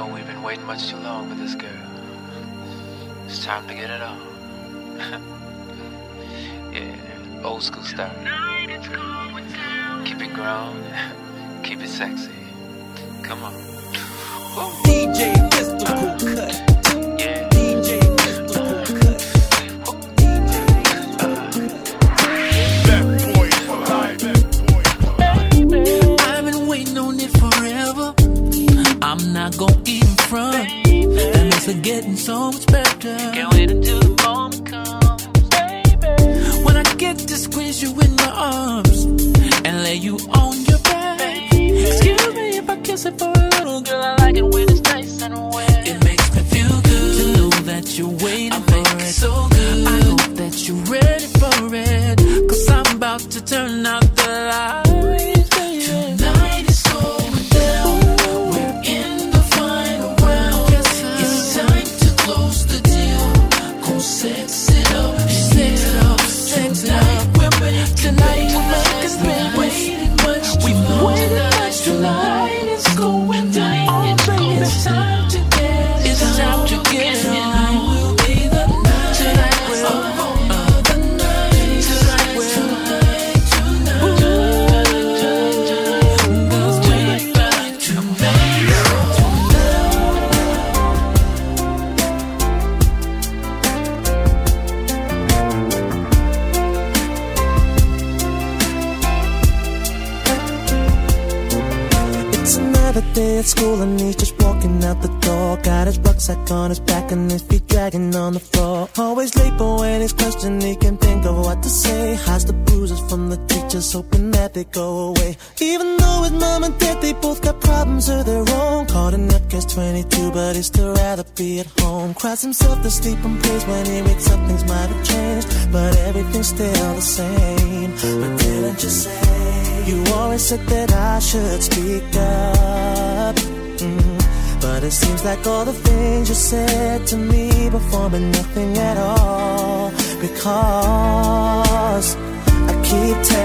know we've been waiting much too long for this girl. It's time to get it on. yeah, old school style. Keep it grown, keep it sexy. Come on. DJ Mystykal Kut. So much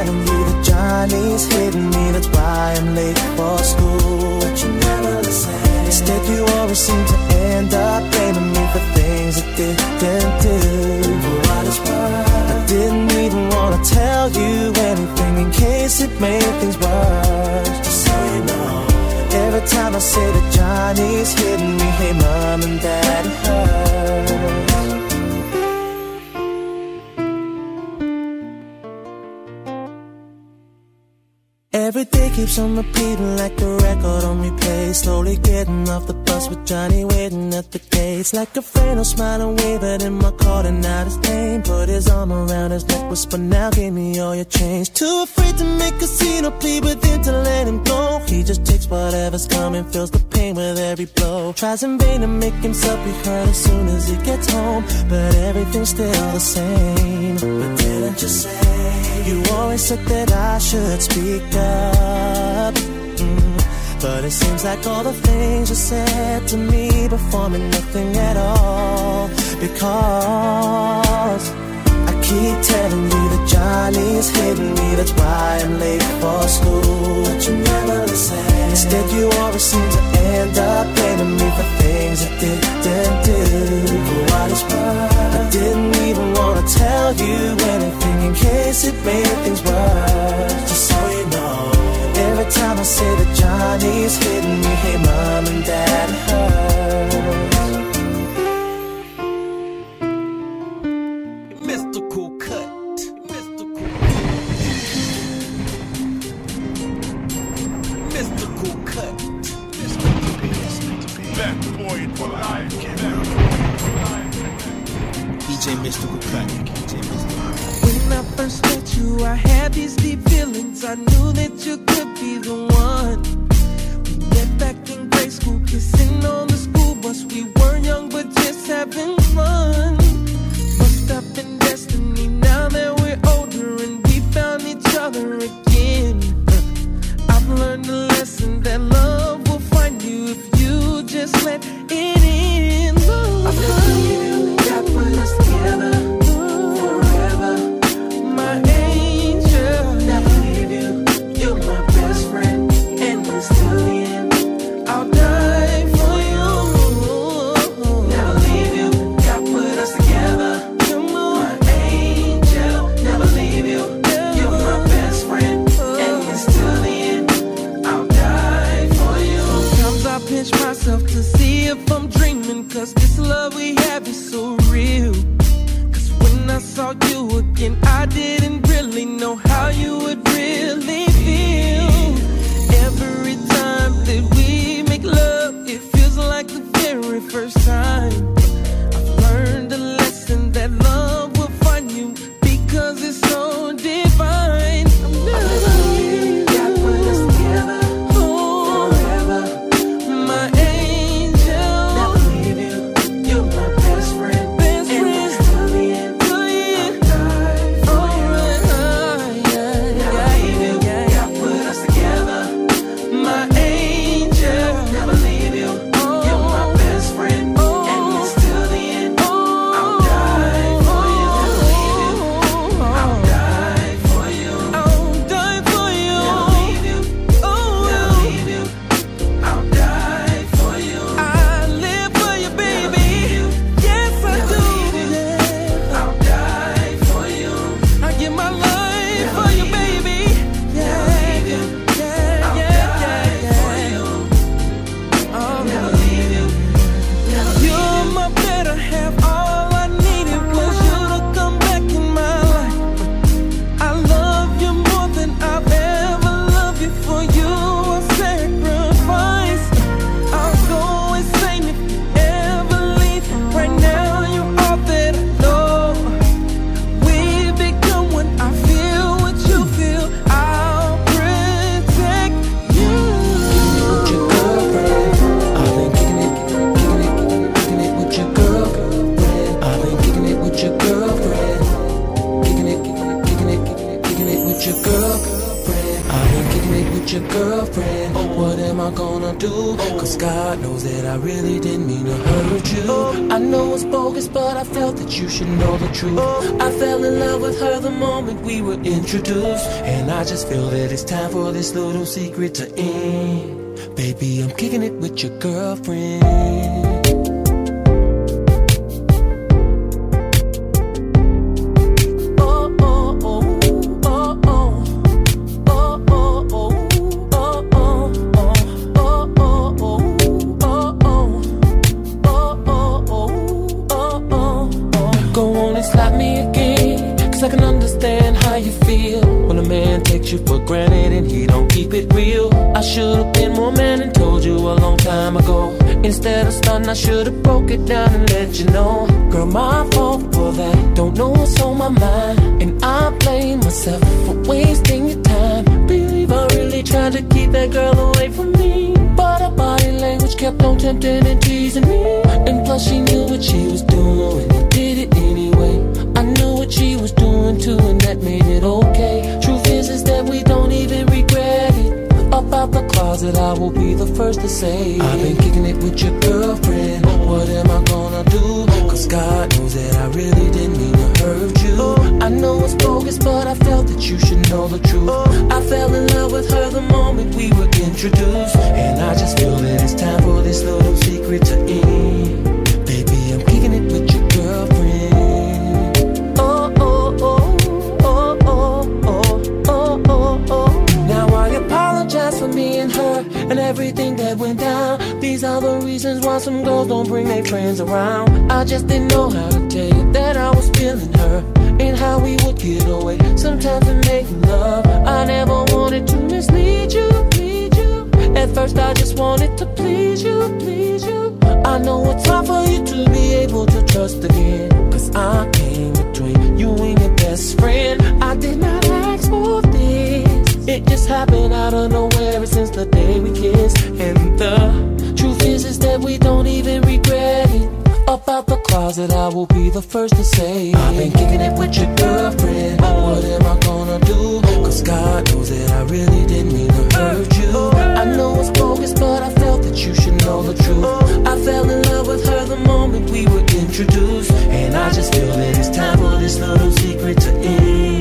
you that Johnny's hitting me, that's why I'm late for school. But you never listen. Instead, you always seem to end up blaming me for things I didn't do. I didn't even wanna tell you anything in case it made things worse. Just so you know. Every time I say that Johnny's hitting me, hey mom and dad, it hurts. Keeps on repeating like the record on replay. Slowly getting off the bus with Johnny waiting at the gates. Like a friend, I'm smiling, waving in my car, and out his name. Put his arm around his neck, whisper, now give me all your change. Too afraid to make a scene or plead with him to let him go. He just takes whatever's coming, feels the pain with every blow. Tries in vain to make himself be heard as soon as he gets home. But everything's still the same. But didn't you say? You always said that I should speak up. Mm. But it seems like all the things you said to me before meant nothing at all. Because keep telling me that Johnny's hitting me, that's why I'm late for school. But you never listen. Instead, you always seem to end up blaming me for things I didn't do. For what worth, I didn't even wanna tell you anything in case it made things worse. Just so you know. Every time I say that Johnny's hitting me, hey mom and dad. Mystykal Kut. DJ Mystykal. When I first met you, I had these deep feelings. I knew that you could be the one. We met back in grade school, kissing on the school bus. We were young, but just having fun. Must have been destiny. Now that we're older and we found each other again. Uh, I've learned a lesson that love will find you if you just let it in. I believe God put us together that it's time for this little secret to end. Baby, I'm kicking it with your girlfriend. Tempting and teasing me. And plus, she knew what she was doing and did it anyway. I knew what she was doing too, and that made it okay. Truth is, is that we don't even regret it. About the closet, I will be the first to say. I've been kicking it with your girlfriend. What am I gonna do? Cause God knows that I really didn't mean to hurt you. I know it's bogus, but I felt that you should know the truth. I fell in love with her the moment we were introduced. And I just feel that it's time for this little secret to end. Baby, I'm kicking it with your girlfriend. Oh, oh, oh, oh, oh, oh, oh, oh, oh. Now I apologize for me and her and everything that went down. These are the reasons why some girls don't bring their friends around. I just didn't know how to tell you that I was feeling her how we would get away. Sometimes we make love. I never wanted to mislead you, you. At first I just wanted to please you, please you. I know it's hard for you to be able to trust again. Cause I came between you and your best friend. I did not ask for this. It just happened out of nowhere since the day we kissed. And the truth is, is that we don't even regret closet, I will be the first to say. I've been kicking it with your girlfriend. What am I gonna do? Cause God knows that I really didn't mean to hurt you. I know it's bogus, but I felt that you should know the truth. I fell in love with her the moment we were introduced. And I just feel that it's time for this little secret to end.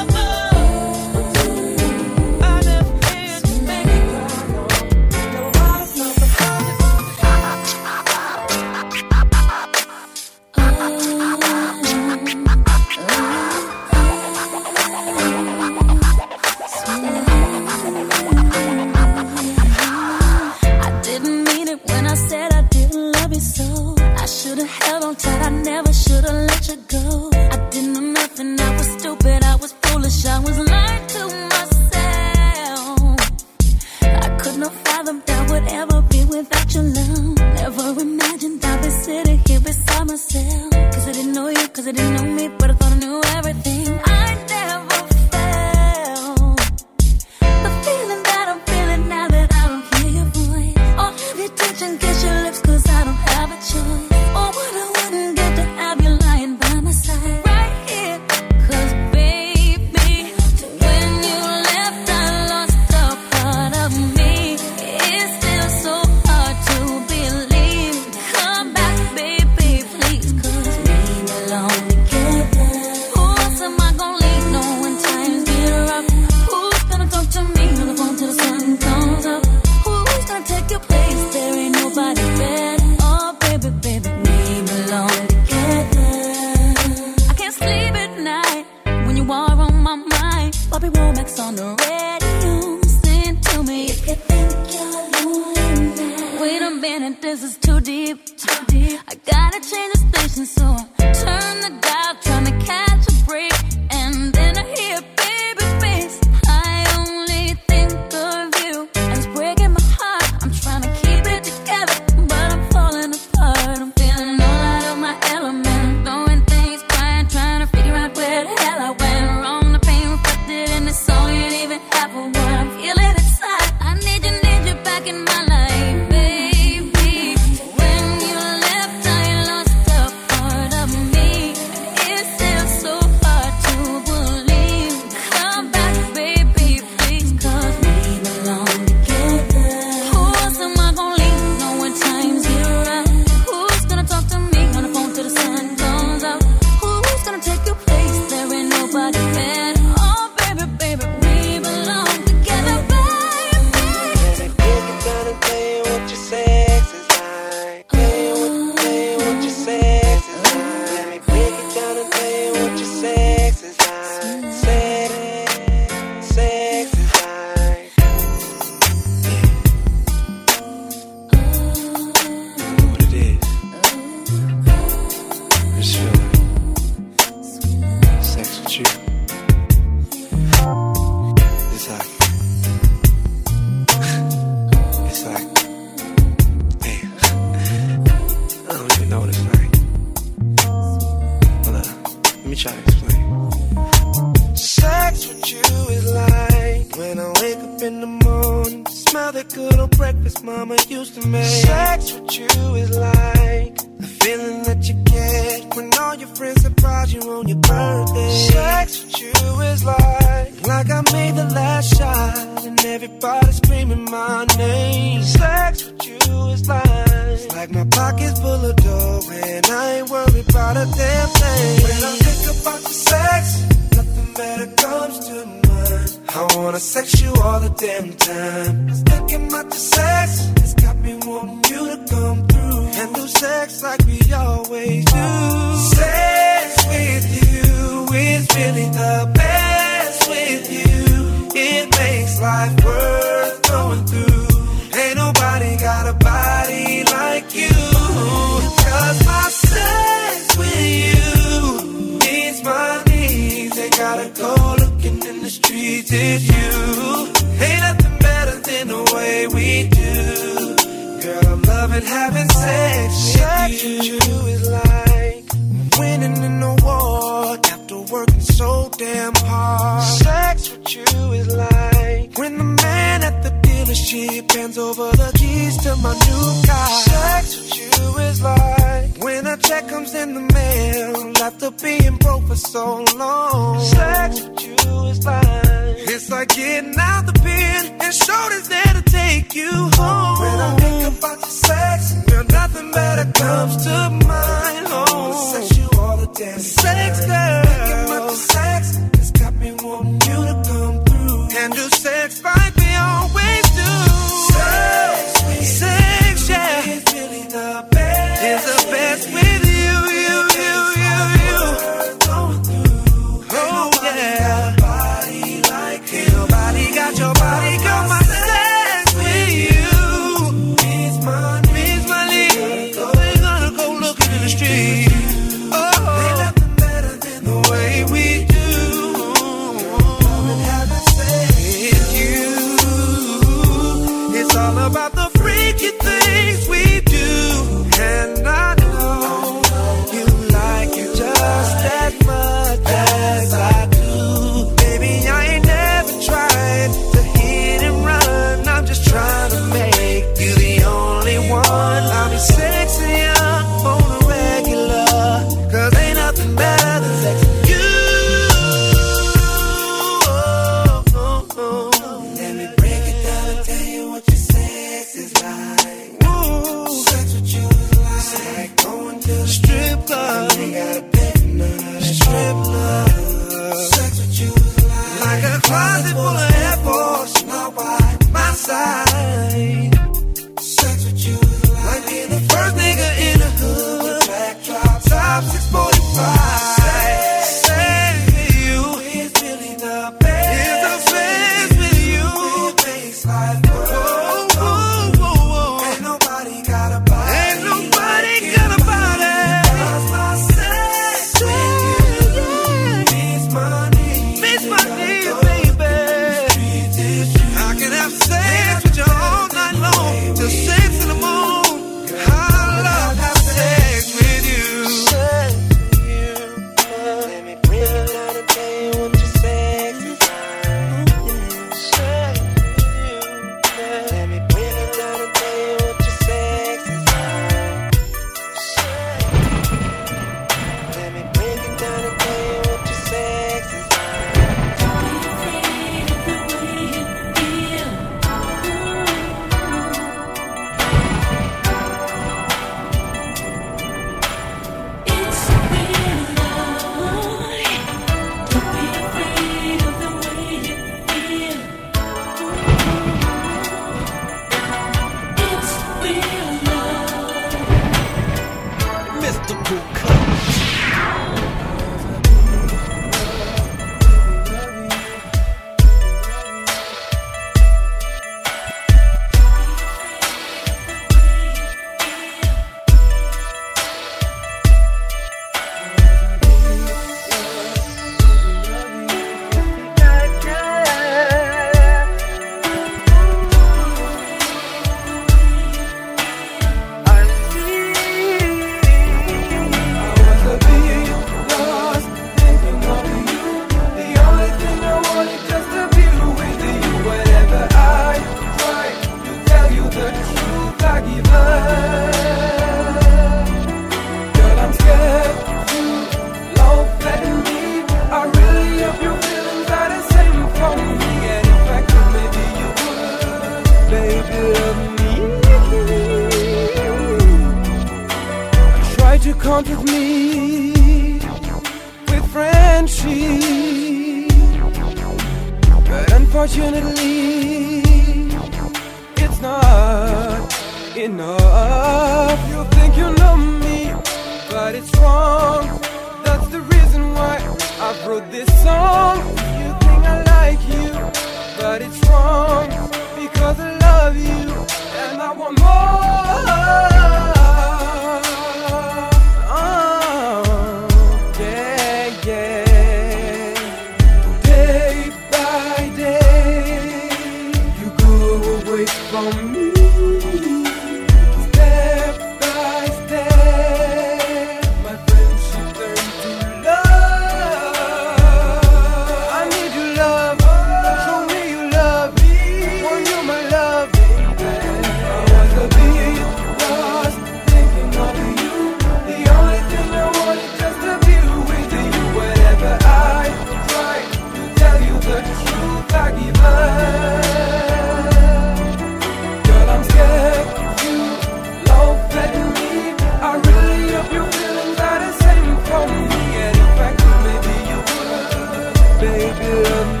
Me.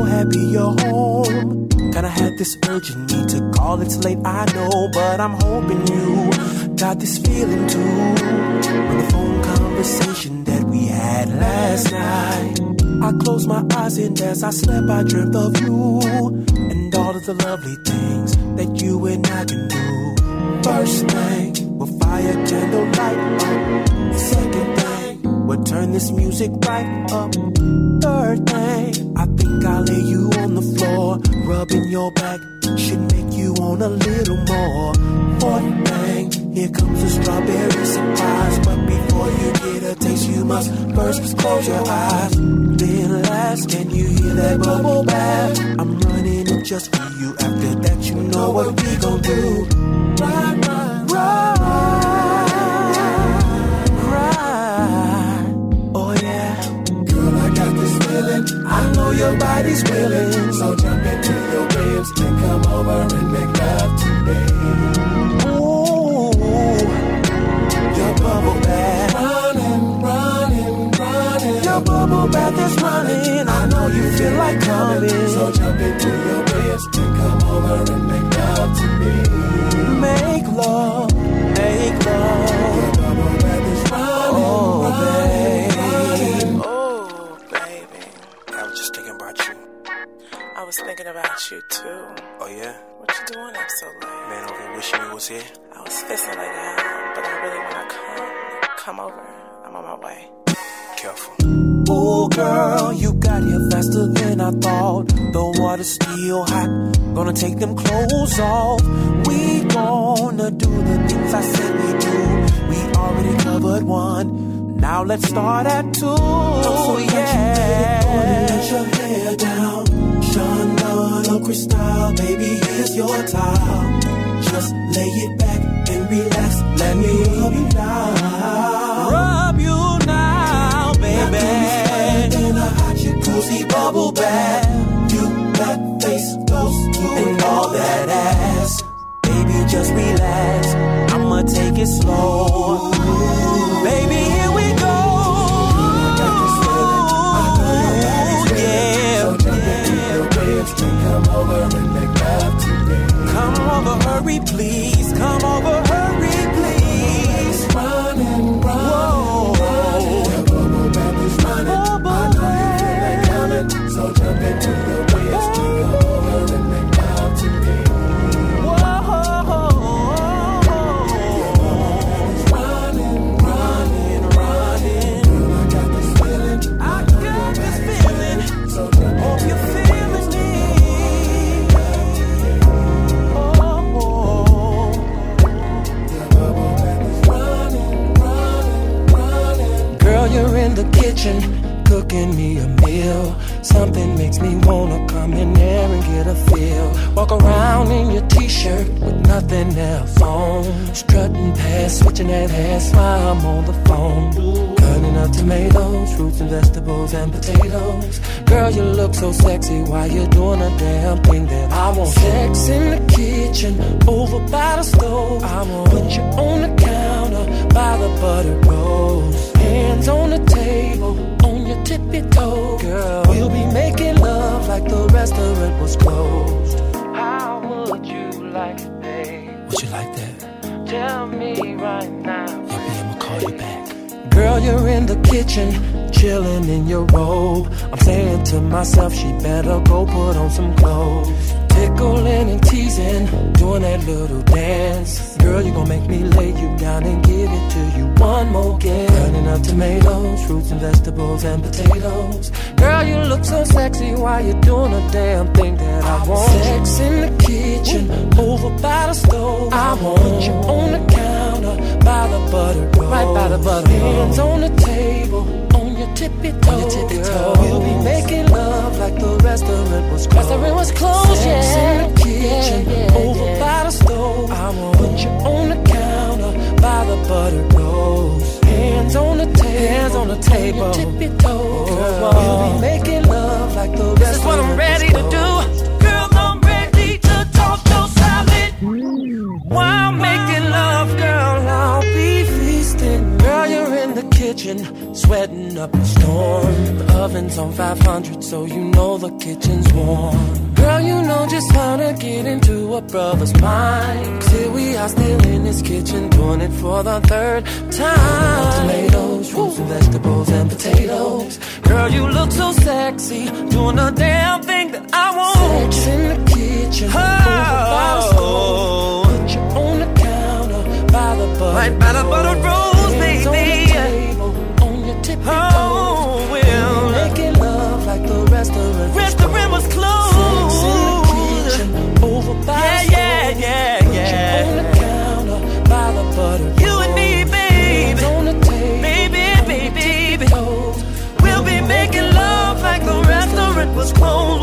So happy you're home. Kinda had this urge in me to call. It's late, I know, but I'm hoping you got this feeling too. From the phone conversation that we had last night, I closed my eyes and as I slept, I dreamt of you and all of the lovely things that you and I can do. First thing, we'll fire candlelight up. Second thing, we'll turn this music right up. Third think I'll lay you on the floor, rubbing your back should make you want a little more. Fourth thing, here comes a strawberry surprise, but before you get a taste, you must first close your eyes. Then last, can you hear that bubble bath? I'm running it just for you. After that, you know what we gon' do. Ride, ride, ride, this. I know your body's willing. So jump into your ribs and come over and make love today. Ooh, your bubble bath. Running, running, running. Your bubble bath is running. I know you feel like coming. So jump into your ribs and come over and make love to me. Make love, about you too. Oh yeah? What you doing up so late? Man, I've been wishing you was here. I was fixing to lay down, but I really want to come. Come over. I'm on my way. Careful. Ooh, girl, you got here faster than I thought. The water's still hot. Gonna take them clothes off. We gonna do the things I said we do. We already covered one. Now let's start at two. yeah. Let your hair down. Young Cristal, baby, here's your towel. Just lay it back and relax. Let me rub you now, Rub you now, baby. Nothing than a hot jacuzzi bubble bath. You got face, those two, and all that ass. Baby, just relax. I'ma take it slow. Baby, here we Come over and make love to me. Come over, hurry, please. Come over, hurry, please. Running, running, running. Baby's running. I know you feel like coming, so jump into your kitchen, cooking me a meal. Something makes me wanna come in there and get a feel. Walk around in your t-shirt with nothing else on. Strutting past, switching that hair, smile, I'm on the phone. Cutting up tomatoes, fruits and vegetables and potatoes. Girl, you look so sexy while you're doing a damn thing that I want. Sex in the kitchen, over by the stove. I want put you on the by the buttered rolls. Hands on the table, on your tippy toe, girl. We'll be making love like the restaurant was closed. How would you like it, babe? Would you like that? Tell me right now. Baby, I'ma call you back. Girl, you're in the kitchen, chilling in your robe. I'm saying to myself, she better go put on some clothes. Tickling and teasing, doing that little dance. Girl, you gon' make me lay you down and give it to you one more again. Cutting up tomatoes, fruits and vegetables and potatoes. Girl, you look so sexy while you're doing a damn thing that I want. Sex in the kitchen, over by the stove. I want you on the counter, by the butter roll. Right by the butter Hands on the table, on your tippy toe. On your tippy toe. We'll be making love like the restaurant was closed. Restaurant was closed, Sex yeah. in the kitchen, yeah, yeah, over yeah. by the stove. I want put you on the counter, by the butter rolls. Hands on the table, hands on the table. On your tippy toe. Oh, Girl, we'll be making love like the restaurant This is what I'm ready kitchen, sweating up a storm. The oven's on 500, so you know the kitchen's warm. Girl, you know just how to get into a brother's mind. 'Cause here we are still in this kitchen, doing it for the third time. Tomatoes, fruits and vegetables and potatoes. Girl, you look so sexy, doing a damn thing that I want. Sex in the kitchen, oh. over by the stove. Put you on the counter, by the butter Right by the butter rolls, was closed.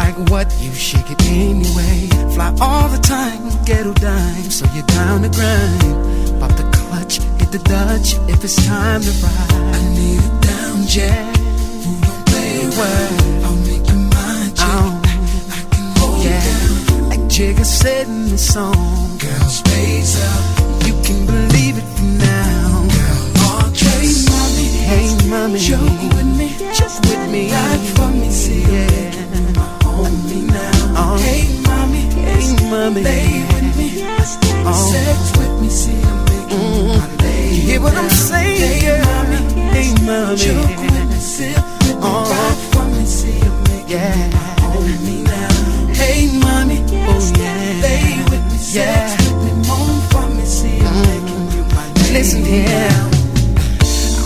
Like what you shake it anyway. Fly all the time, ghetto dime, so you're down to grind. Pop the clutch, hit the Dutch if it's time to ride. I need it down, Jack. Don't play word. I'll make you mine, Jack. Oh, I can hold yeah. you down. Like Jigga said in the song. Girl, space up. You can believe it for now. Girl, all Hey, mommy. Hey, mommy. Joke with me. Joke with me. Ride for Hey, mommy. Lay with me. Oh. Sex with me. See, I'm making my mm-hmm. lay. You hear what I'm saying? Hey, mommy. Hey, mommy. With me. Sip with me. Uh-huh. Ride for me. See, I'm making yeah. Hold me now. Hey, mommy. Oh, yeah. Lay with me. Sex with me. Moan for me. See, I'm mm-hmm. making you my lay. Listen here.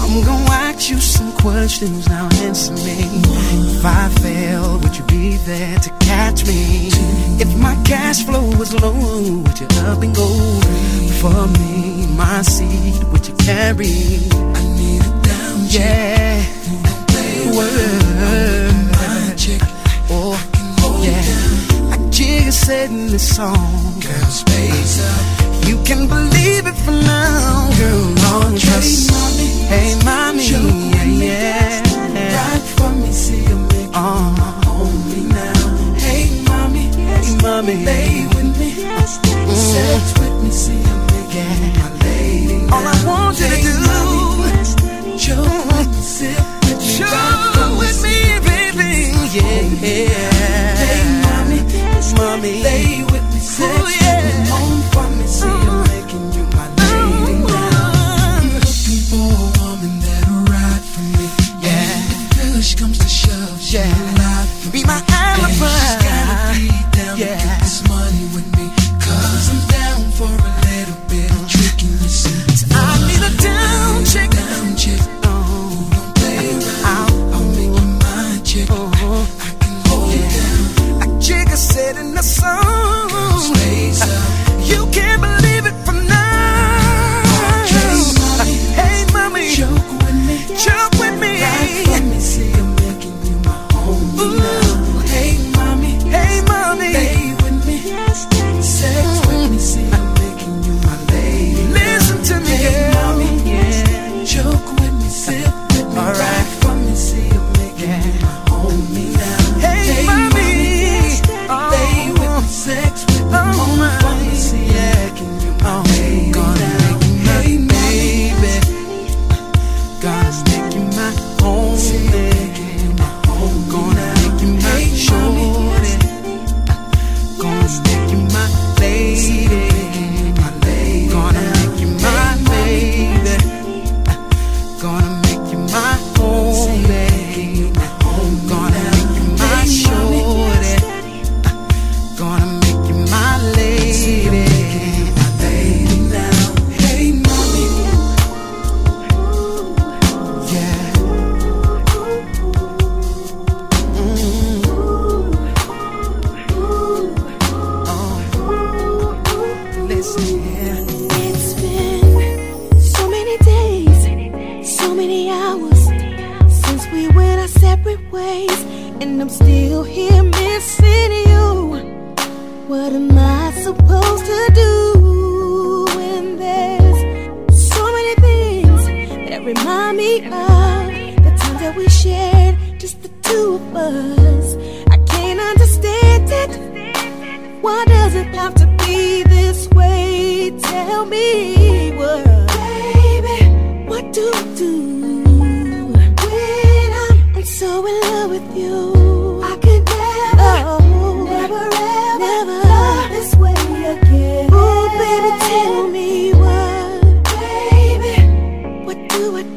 I'm gonna ask you some questions now answer me. If I fail, would you be there to catch me. If my cash flow was low, would you up and go for me? My seed, would you carry? I need a down yeah. Word. Oh, yeah. I Jigga said in this song. Girl, space up. You can believe it for now, girl. Long trust. Hey, mommy. Hey, mommy. Lay with me. See my lady. All I want to do. Show with me, sip with me. Show with me, baby. Yeah.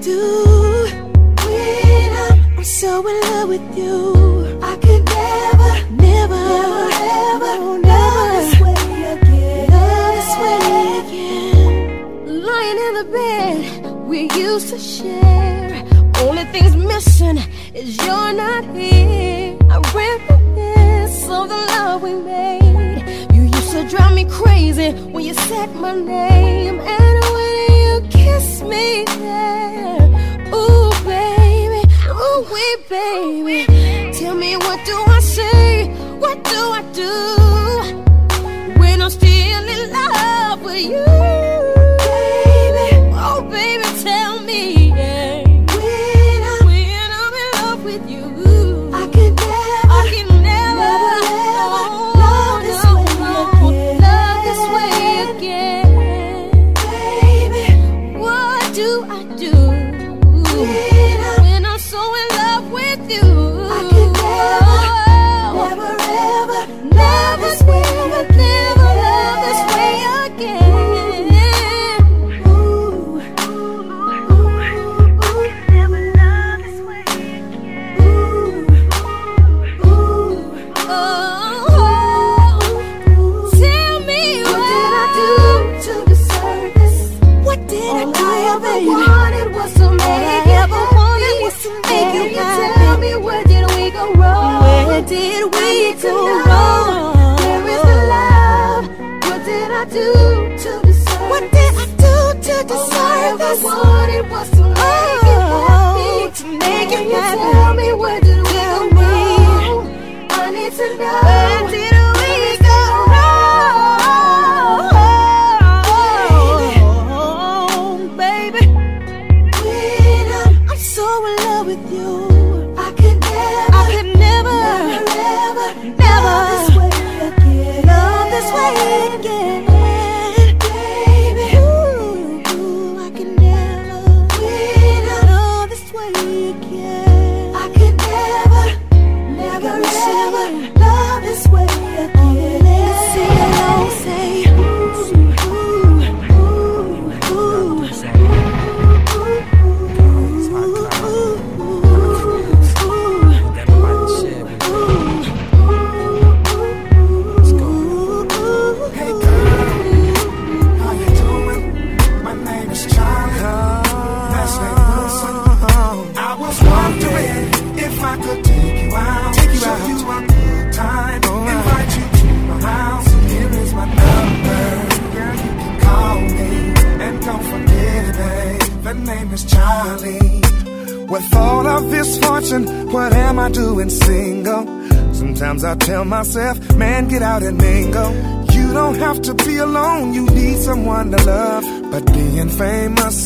do when I'm, I'm so in love with you. I could never, never, never, ever, no, never this way again. Love this way again. Lying in the bed we used to share. Only thing's missing is you're not here. I reminisce of the love we made. You used to drive me crazy when you said my name and when kiss me there. Ooh, baby, ooh, wee, baby. Tell me what do I say? What do I do when I'm still in love with you?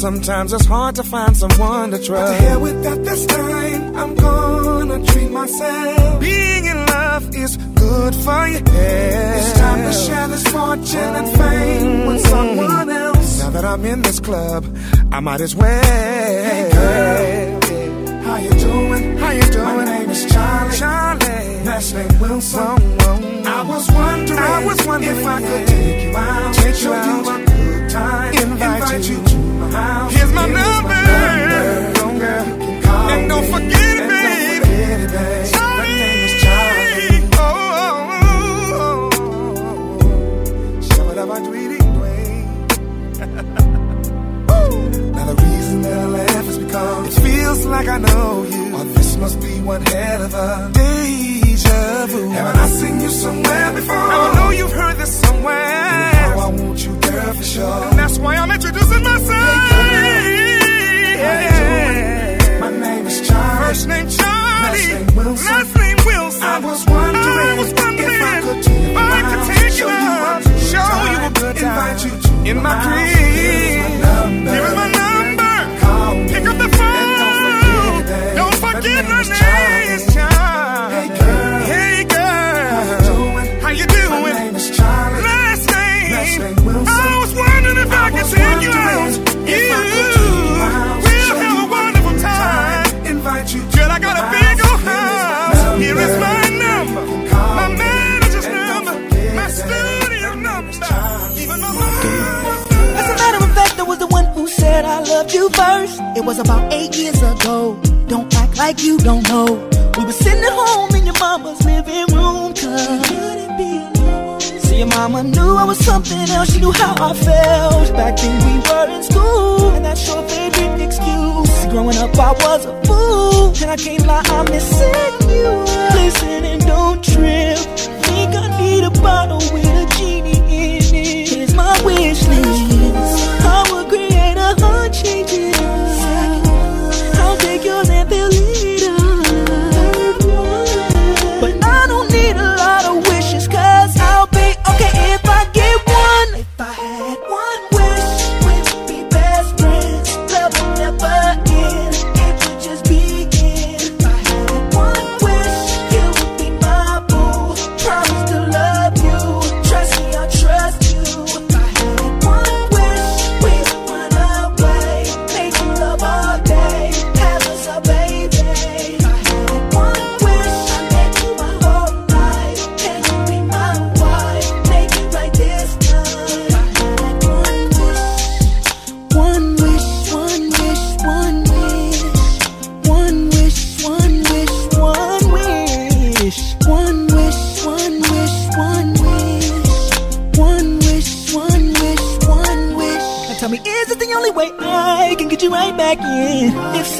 Sometimes it's hard to find someone to trust. But to hell with that this time, I'm gonna treat myself. Being in love is good for your head. It's time to share this fortune and fame with someone else. Now that I'm in this club, I might as well. Hey girl, how you doing? How you doing? My name is Charlie. Charlie. Last name Wilson. I was wondering, I was wondering if I could take you out, take you out, a good time, invite, you. to my house. Here's my number, and don't forget it. Charlie. Oh, oh, oh, oh, oh. Now the reason that I feels like I know you. Or this must be one hell of a deja vu. Haven't I seen you somewhere before? I know you've heard this somewhere. Girl, for sure. And that's why I'm introducing myself. Hey. My name is Charlie. First name Charlie. Last name Wilson. Last name Wilson. I was wondering, I was wondering if I could take you out, take you show you a good time, invite you to in my crib. Here is my number. Pick up the phone. Don't forget my name is Charlie. Hey girl, hey girl, how you doing? My name is Charlie. Last name. I was loved you first. It was about eight years ago. Don't act like you don't know. We were sitting at home in your mama's living room, cause. See, your mama knew I was something else. She knew how I felt. Back then we were in school, and that's your favorite excuse. Growing up, I was a fool, and I can't lie, I'm missing you. Listen and don't trip. Think I need a bottle with a genie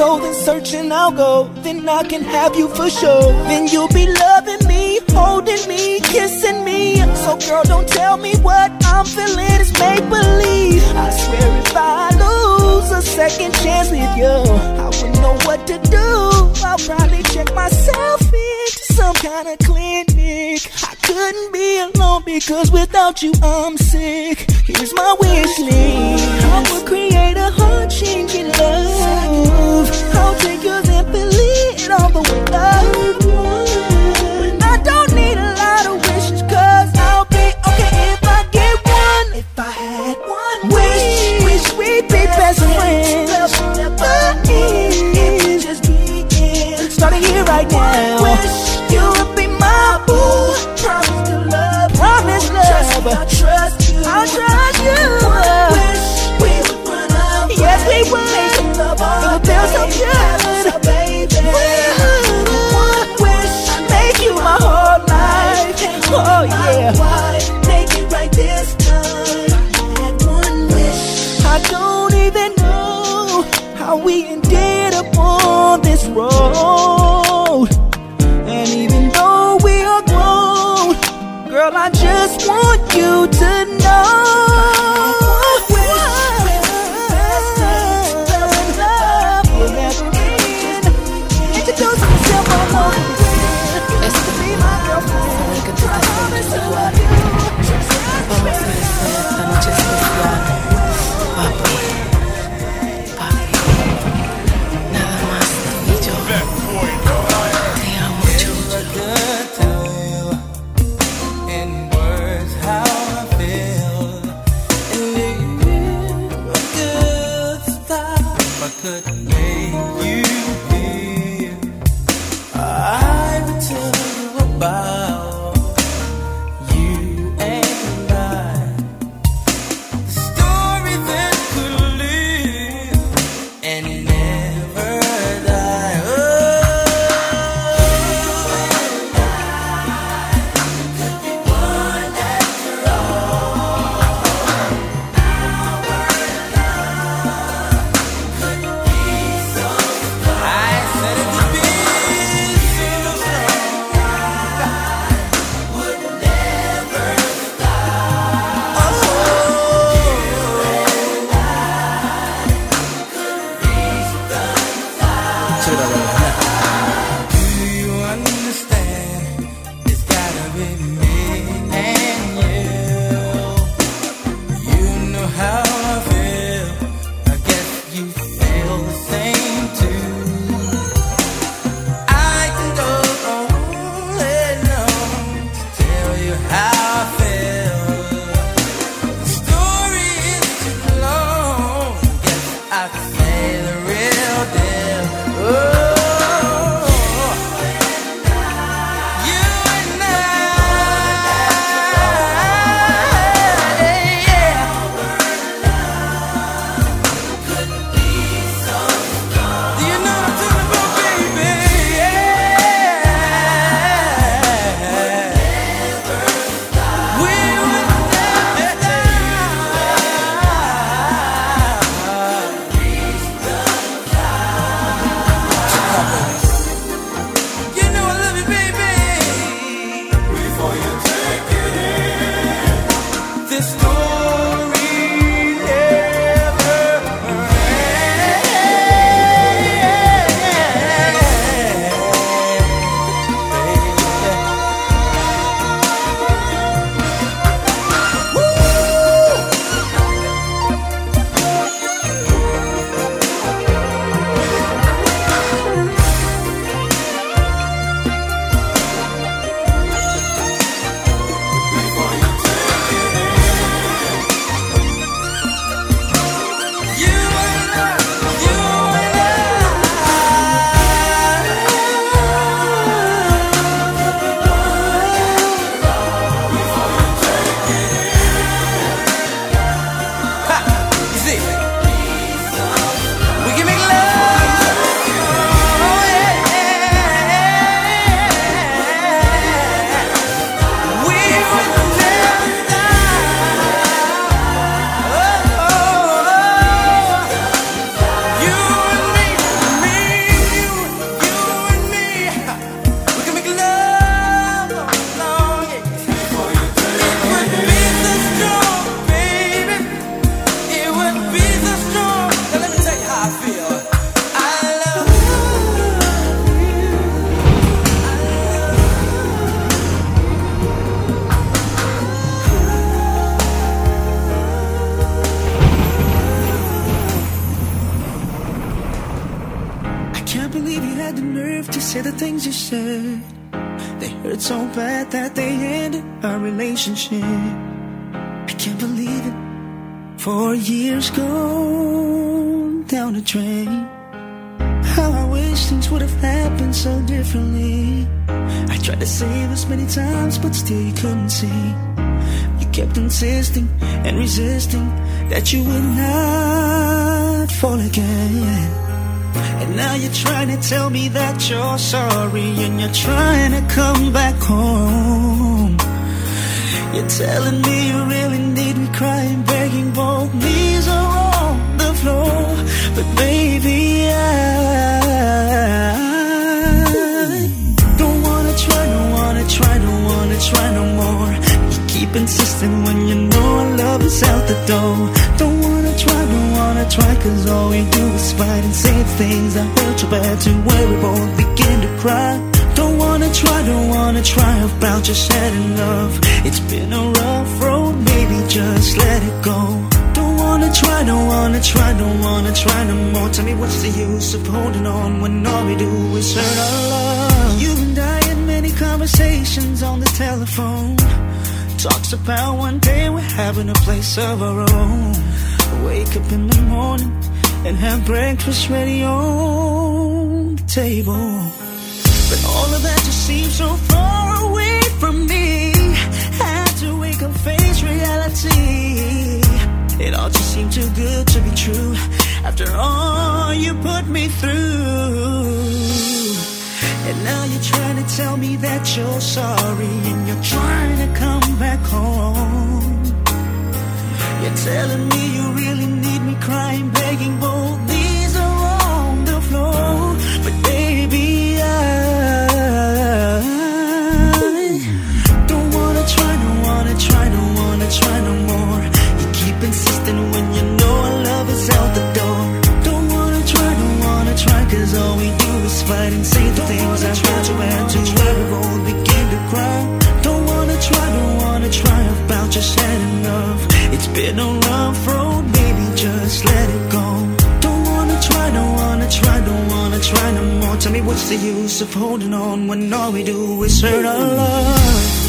If so, then searching I'll go. Then I can have you for sure. Then you'll be loving me holding me, kissing me. So girl, don't tell me what I'm feeling is make believe. I swear if I lose a second chance with you, I wouldn't know what to do. I'll probably check myself into some kind of clinic. I couldn't be alone because without you I'm sick. Here's my wish list. I would create a heart changing love. I'll take yours and it all the way up. I don't need a lot of I'll be okay if I get one. If I had one wish, we'd be best friends. If just here right now. Wish you would be my boo. Promise to love, promise love. Trust you. I'll trust you. You would not fall again. And now you're trying to tell me that you're sorry and you're trying to come back home. You're telling me you really need me crying, begging, both knees are on the floor. But baby, I don't wanna try, don't wanna try, don't wanna try no more. You keep insisting when you know our love is out the door. Wanna try, don't wanna try, cause all we do is fight and say things that hurt you bad to where we both begin to cry. Don't wanna try, don't wanna try about just shedding love. It's been a rough road, maybe just let it go. Don't wanna try, don't wanna try, don't wanna try no more. Tell me what's the use of holding on when all we do is hurt our love. You and I had many conversations on the telephone. Talks about one day we're having a place of our own. Wake up in the morning and have breakfast ready on the table. But all of that just seems so far away from me. Had to wake up, face reality. It all just seemed too good to be true. After all you put me through. And now you're trying to tell me that you're sorry and you're trying to come back home. You're telling me you really need me crying, begging, both knees are on the floor. But baby, I don't wanna try, don't wanna try, don't wanna try no more. You keep insisting when you know our love is out the door. Don't wanna try, don't wanna try, cause all we do is fight and say the things I try to add to where we both begin to cry. Don't wanna try, don't wanna try about love. Been a rough road, baby, just let it go. Don't wanna try, don't wanna try, don't wanna try no more. Tell me what's the use of holding on when all we do is hurt our love.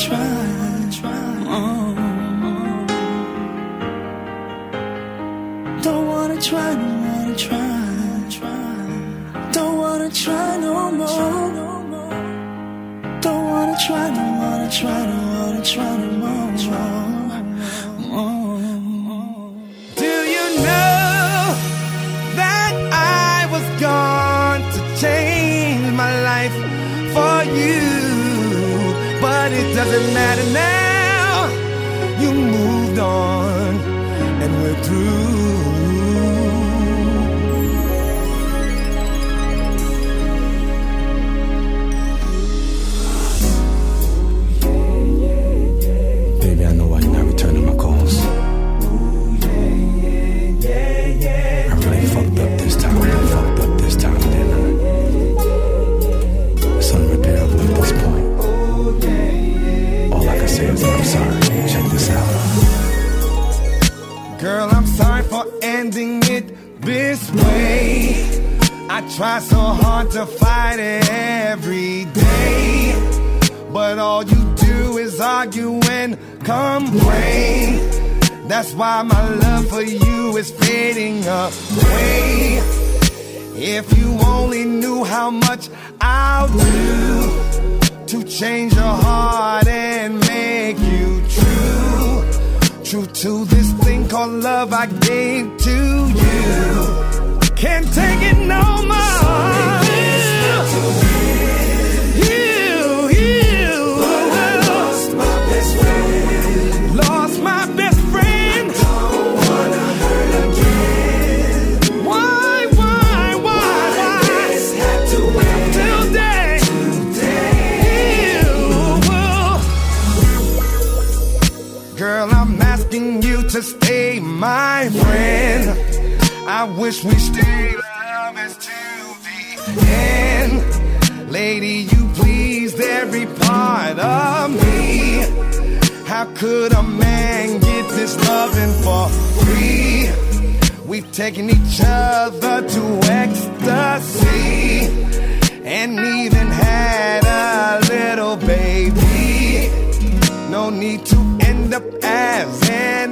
Try. Don't wanna try, don't wanna try. Don't wanna try no more. Don't wanna try, don't wanna try, don't wanna try try so hard to fight it every day. But all you do is argue and complain. That's why my love for you is fading away. If you only knew how much I'll do to change your heart and make you true. True to this thing called love I gave to you. Can't take it no more. My friend. I wish we stay lovers to the end. Lady, you pleased every part of me. How could a man get this loving for free? We've taken each other to ecstasy and even had a little baby. No need to end up as enemies.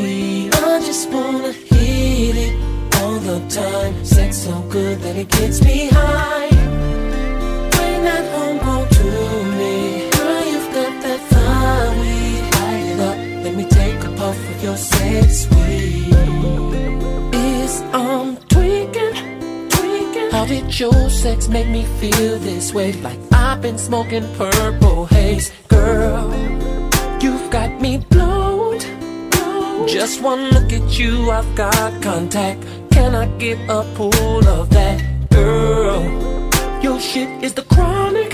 Sweet. I just wanna hit it all the time. Sex so good that it gets me high. Bring that homegrown to me. Girl, you've got that fire weed. Light it up. Let me take a puff of your sex sweet. Is um tweaking, tweaking. How did your sex make me feel this way? Like I've been smoking purple haze, girl. You've got me blowed. Just one look at you, I've got contact. Can I get a pull of that, girl? Your shit is the chronic.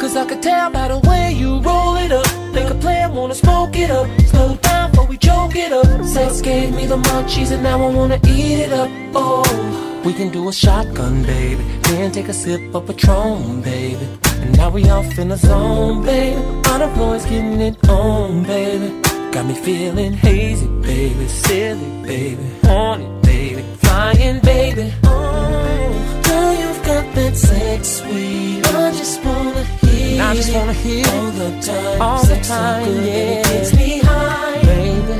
Cause I could tell by the way you roll it up. Make a player wanna smoke it up. Slow down before we choke it up. Sex gave me the munchies and now I wanna eat it up. Oh, we can do a shotgun, baby. Then take a sip of Patron, baby. And now we off in the zone, baby. All the boys getting it on, baby. Got me feeling hazy, baby. Silly, baby. Haunted, baby. Flying, baby. Oh, girl, you've got that sex sweet. I just wanna hear I just wanna hear all the time. all the Sex so time, good that it yeah. gets me high, baby.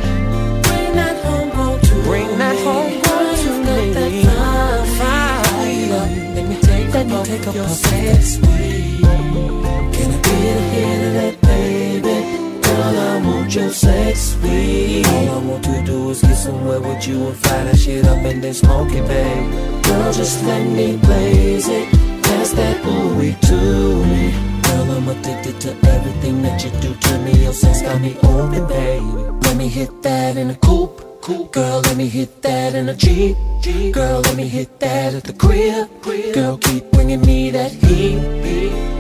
Bring that homegrown to Bring that me. homegrown Girl, to you've got me. that fire, fire. Let me take Let me take a your sex sweet. Can I get a hit of that, baby? Girl, I want your sex sweet. All I want to do is get somewhere with you and fire that shit up and then smoke it. Girl, just let me blaze it. Pass that ooey to me. Girl, I'm addicted to everything that you do to me. Your sex got me open, baby. Let me hit that in a coupe. Girl, let me hit that in a Jeep. Girl, let me hit that at the crib. Girl, keep bringing me that heat.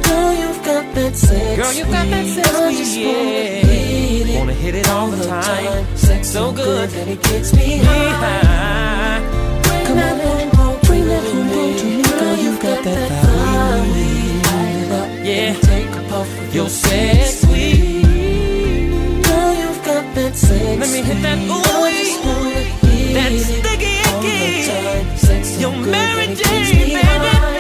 Girl, got that sex. Girl, you got that sex I just sweet, wanna yeah. hit it Wanna hit it all the time. Sex So good. that it gets me high. high. Come on, home, bring that home to me. Girl, you've got that fire. Yeah, take a puff of your sex sweet. Girl, you've got that sex. Let me hit that ooh That sticky icky. Your Mary Jane, baby.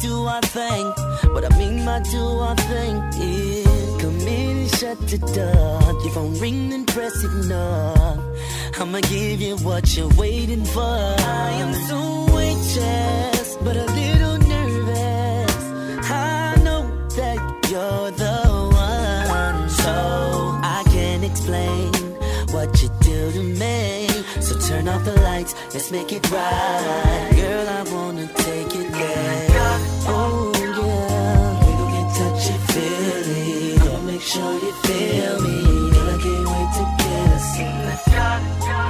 Do our thing. What I mean by do our thing is come in and shut the door. Your phone ring and press ignore. I'ma give you what you're waiting for. I am so anxious, but a little nervous. I know that you're the one, so I can't explain what you do to me. So turn off the lights, let's make it right. Girl, I wanna take it there. Sure you feel me. Girl, I can't wait to get us in the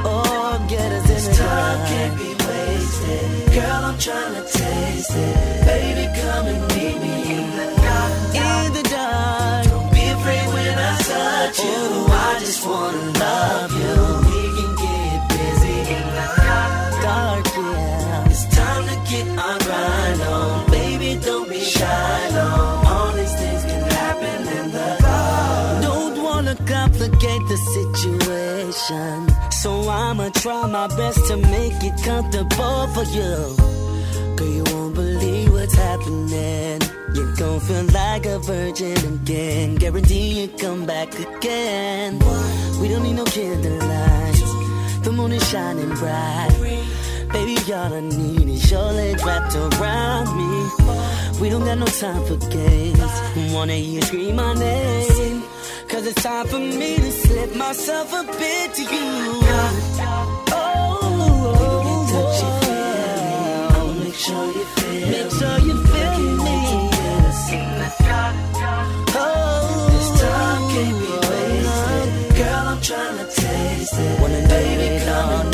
Oh, get us in the time can't be wasted. Girl, I'm trying to taste it. Baby, come and meet me in the dark. In the dark. Don't be afraid when I touch you. I just wanna love you. So I'ma try my best to make it comfortable for you. Girl, you won't believe what's happening. You're gon' feel like a virgin again. Guarantee you come back again. We don't need no candlelights. The moon is shining bright. Baby, all I need is your legs wrapped around me. We don't got no time for games. Wanna hear you scream my name. Cause it's time for me to slip myself a bit to you. Oh, touch you, feel me. Make sure you feel me. Make sure you feel me. Oh, this time can't be wasted. Girl, I'm trying to taste it. Baby, come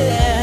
be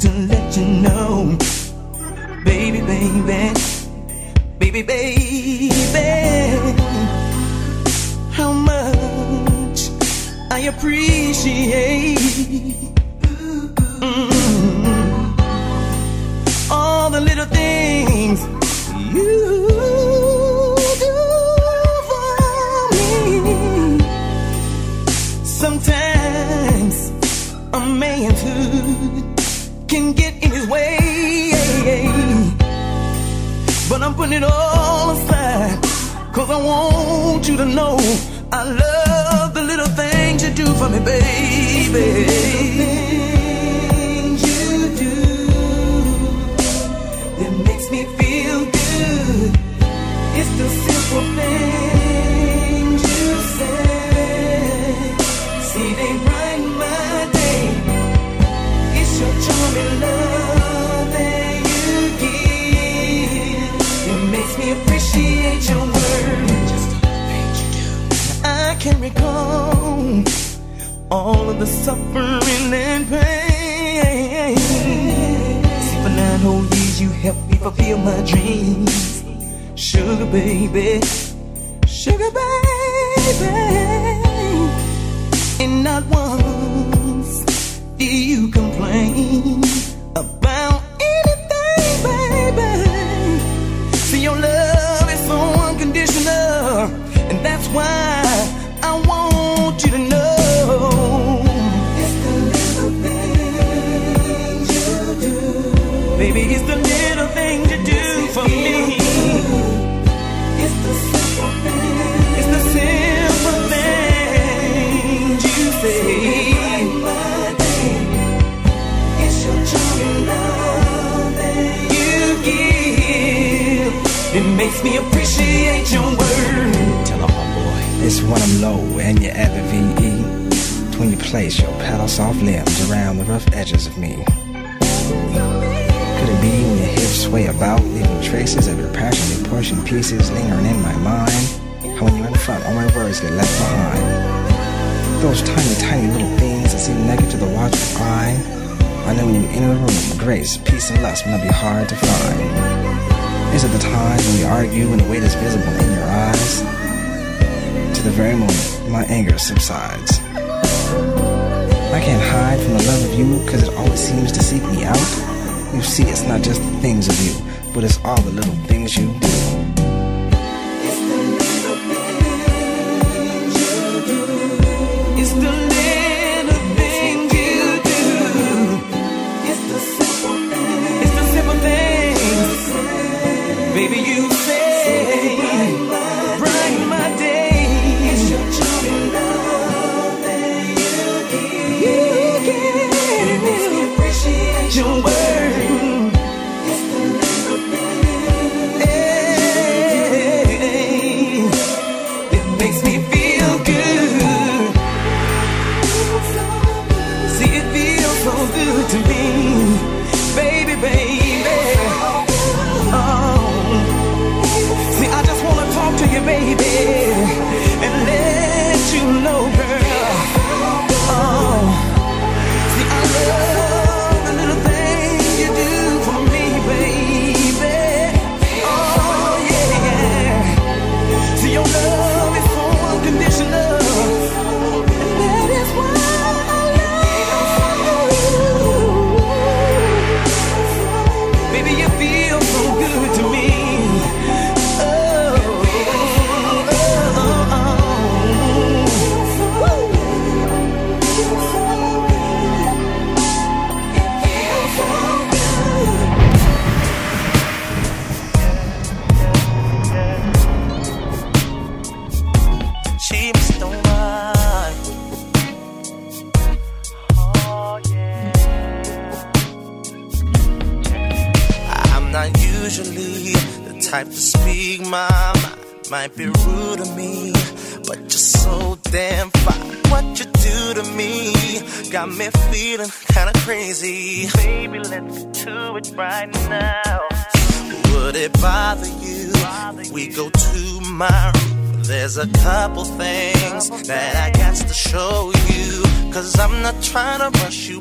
to let you know, baby, baby, baby, baby, how much I appreciate Cause I want you to know I love the little things you do for me, baby. Things you do that makes me feel good. It's the simple things can recall all of the suffering and pain. See, for nine whole years, you helped me fulfill my dreams. Sugar baby, sugar baby. And not once do you complain about anything, baby. See, your love is so unconditional, and that's why It makes me appreciate your word. Tell her, homeboy, it's when I'm low and you're at the VE. It's when you place your paddle soft limbs around the rough edges of me. Could it be when your hips sway about, leaving traces of your passion in portion pieces lingering in my mind? How when you're in front, all my words get left behind. Those tiny, tiny little things that seem naked to the watchful eye. I know when you enter the room, grace, peace, and lust will not be hard to find. Is it the time when we argue and the weight is visible in your eyes? To the very moment my anger subsides. I can't hide from the love of you because it always seems to seek me out. You see, it's not just the things of you, but it's all the little things you do. Baby, you say,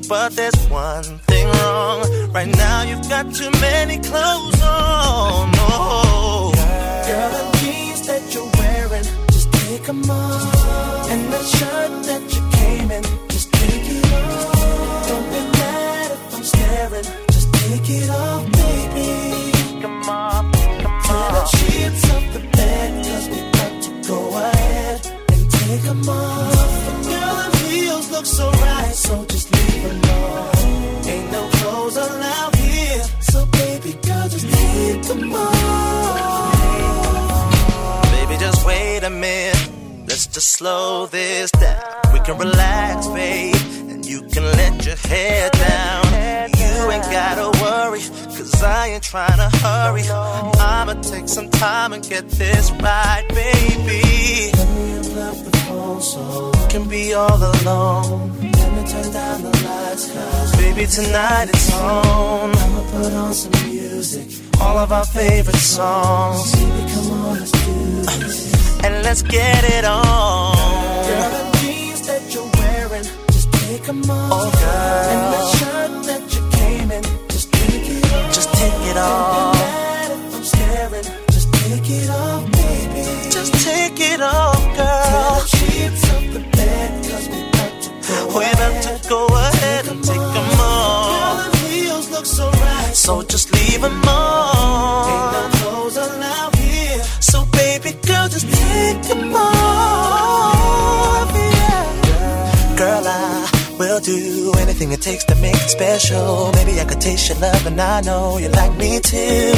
but there's one thing wrong. Right now, you've got too many time and get this right, baby. Let me so I can be all alone. Let me turn down the lights, cause baby, tonight it's on. I'ma put on some music, all of our favorite songs. Baby, come on, let's do this. And let's get it on. Girl, the jeans that you're wearing, just take them off. Oh, girl. And the shirt that you came in, just take it off. Just take it off. We're about to go ahead and take them Girl, off. the heels look so right. So just leave them Ain't no clothes allowed here. So baby girl, just take them off. Yeah. Girl, I will do anything it takes to make it special. Maybe I could taste your love, and I know you like me too.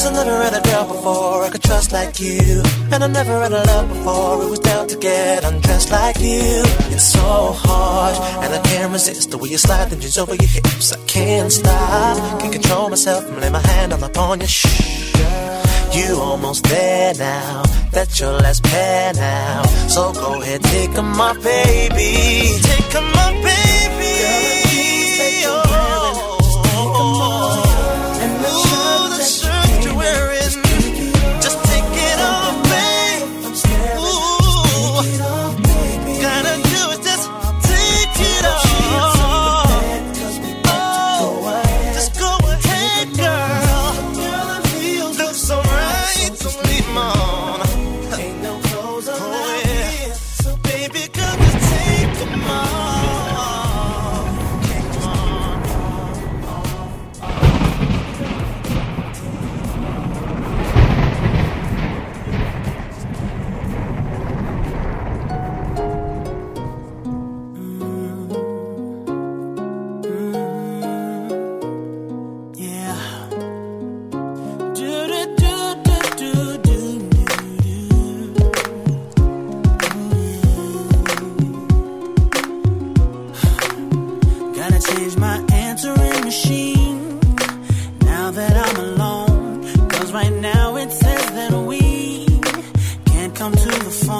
Cause I never had a girl before I could trust like you. And I never had a love before it was down to get undressed like you. It's so hard, and I can't resist the way you slide the jeans over your hips. I can't stop, can't control myself and lay my hand all upon your shh. You almost there now, that's your last pair now. So go ahead, take 'em off, baby. Take 'em off, baby. Come to the phone.